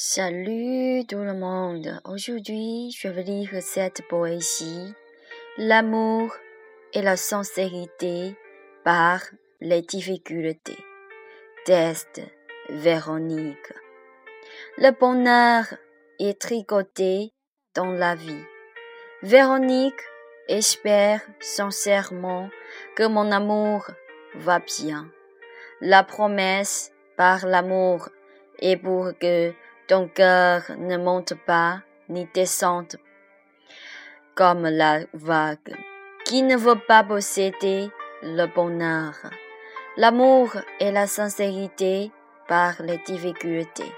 Salut tout le monde. Aujourd'hui, je vais lire cette poésie. L'amour et la sincérité par les difficultés. Test Véronique. Le bonheur est tricoté dans la vie. Véronique espère sincèrement que mon amour va bien. La promesse par l'amour est pour que ton cœur ne monte pas ni descende comme la vague, qui ne veut pas posséder le bonheur, l'amour et la sincérité par les difficultés.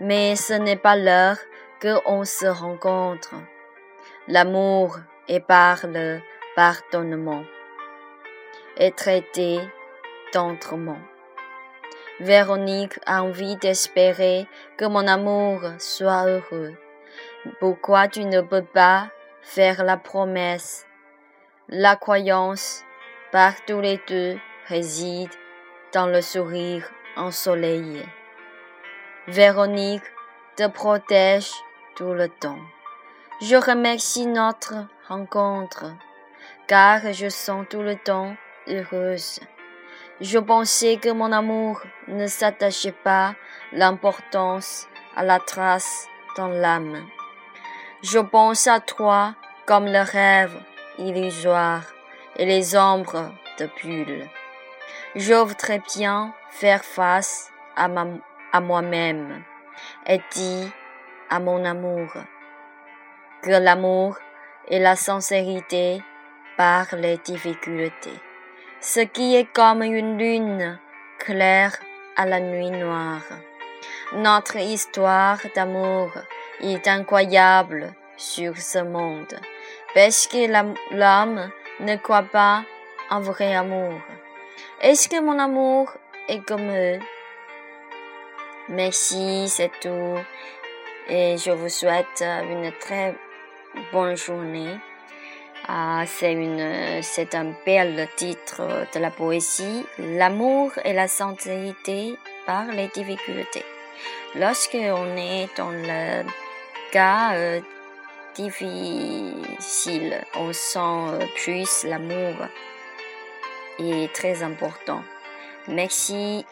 Mais ce n'est pas l'heure qu'on se rencontre. L'amour est par le pardonnement et traité tendrement. Véronique a envie d'espérer que mon amour soit heureux. Pourquoi tu ne peux pas faire la promesse? La croyance par tous les deux réside dans le sourire ensoleillé. Véronique te protège tout le temps. Je remercie notre rencontre, car je sens tout le temps heureuse. Je pensais que mon amour ne s'attachait pas l'importance à la trace dans l'âme. Je pense à toi comme le rêve illusoire et les ombres de pull. J'ouvre très bien faire face à, à moi-même et dis à mon amour que l'amour et la sincérité par les difficultés ce qui est comme une lune claire à la nuit noire. Notre histoire d'amour est incroyable sur ce monde, parce que l'homme ne croit pas en vrai amour. Est-ce que mon amour est comme eux? Merci, c'est tout. Et je vous souhaite une très bonne journée. Ah, c'est une, c'est un bel titre de la poésie. L'amour et la sincérité par les difficultés. Lorsque on est dans le cas euh, difficile, on sent euh, plus l'amour est très important. Merci